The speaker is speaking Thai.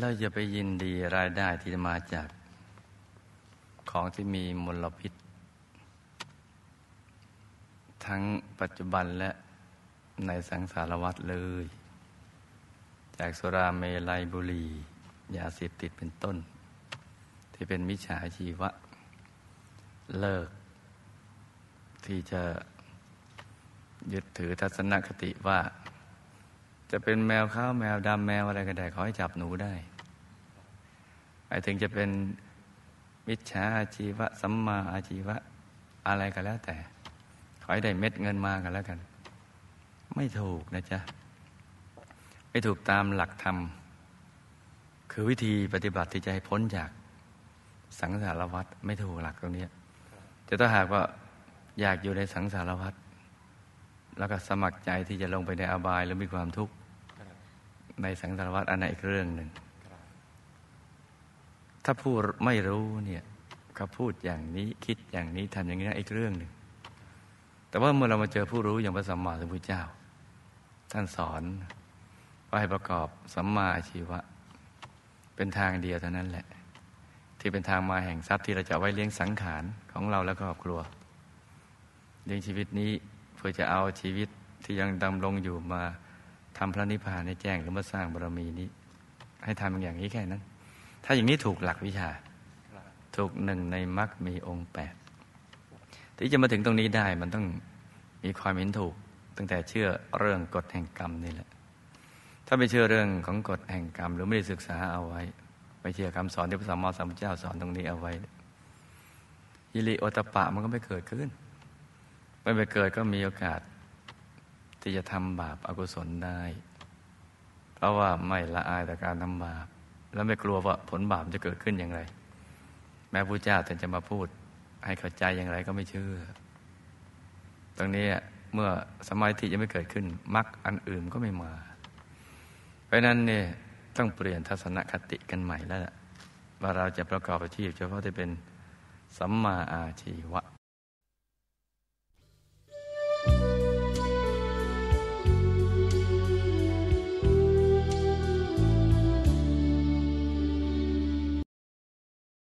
เราจะไปยินดีรายได้ที่มาจากของที่มีมลพิษ ทั้งปัจจุบันและในสังสารวัฏเลย จากสุราเมลัยบุรียาเสพติดเป็นต้น ที่เป็นมิจฉาชีวะ เลิก ที่จะยึดถือทัศนคติว่า จะเป็นแมวข้าวแมวดำแมวอะไรก็ได้ขอให้จับหนูได้ไอถึงจะเป็นมิจฉาอาชีวะสัมมาอาชีวะอะไรก็แล้วแต่ ขอให้ได้เม็ดเงินมากันแล้วกัน ไม่ถูกนะจ๊ะ ไม่ถูกตามหลักธรรม คือวิธีปฏิบัติที่จะให้พ้นจากสังสารวัฏไม่ถูกหลักตรงนี้แต่ถ้าหากว่าอยากอยู่ในสังสารวัฏแล้วก็สมัครใจที่จะลงไปในอบายหรือมีความทุกข์ ในสังสารวัฏอันไหนอีกเรื่องหนึ่ง ถ้าผู้ไม่รู้เนี่ยเขาพูดอย่างนี้คิดอย่างนี้ทำอย่างนี้อีกเรื่องหนึ่ง แต่ว่าเมื่อเรามาเจอผู้รู้อย่างพระสัมมาสัมพุทธเจ้า ท่านสอนว่าให้ประกอบสัมมาอาชีวะ เป็นทางเดียวเท่านั้นแหละ ที่เป็นทางมาแห่งทรัพย์ที่เราจะไว้เลี้ยงสังขารของเราและครอบครัว เลี้ยงชีวิตนี้เพื่อจะเอาชีวิตที่ยังดำรงอยู่มา ทำพระนิพพานในแจ้งหรือมาสร้างบารมีนี้ ให้ทำอย่างนี้แค่นั้น ถ้าอย่างนี้ถูกหลักวิชา ถูกหนึ่งในมรรคมีองค์แปดที่จะมาถึงตรงนี้ได้มันต้องมีความเห็นถูก ตั้งแต่เชื่อเรื่องกฎแห่งกรรมนี่แหละ ถ้าไม่เชื่อเรื่องของกฎแห่งกรรม หรือไม่ได้ศึกษาเอาไว้ ไม่เชื่อคำสอนที่พระสัมมาสัมพุทธเจ้าสอนตรงนี้เอาไว้ยิริโอตปะมันก็ไม่เกิดขึ้นไม่ไปเกิดก็มีโอกาส ที่จะทำบาปอากุศลได้ เพราะว่าไม่ละอายต่อการทำบาป แล้วไม่กลัวว่าผลบาปจะเกิดขึ้นอย่างไร แม้พระเจ้าท่านจะมาพูดให้เข้าใจอย่างไรก็ไม่เชื่อ ตรงนี้เมื่อสมาธิยังไม่เกิดขึ้นมรรคอันอื่นก็ไม่มา เพราะนั้นเนี่ยต้องเปลี่ยนทัศนคติกันใหม่แล้วว่าเราจะประกอบอาชีพเฉพาะที่เป็นสัมมาอาชีวะ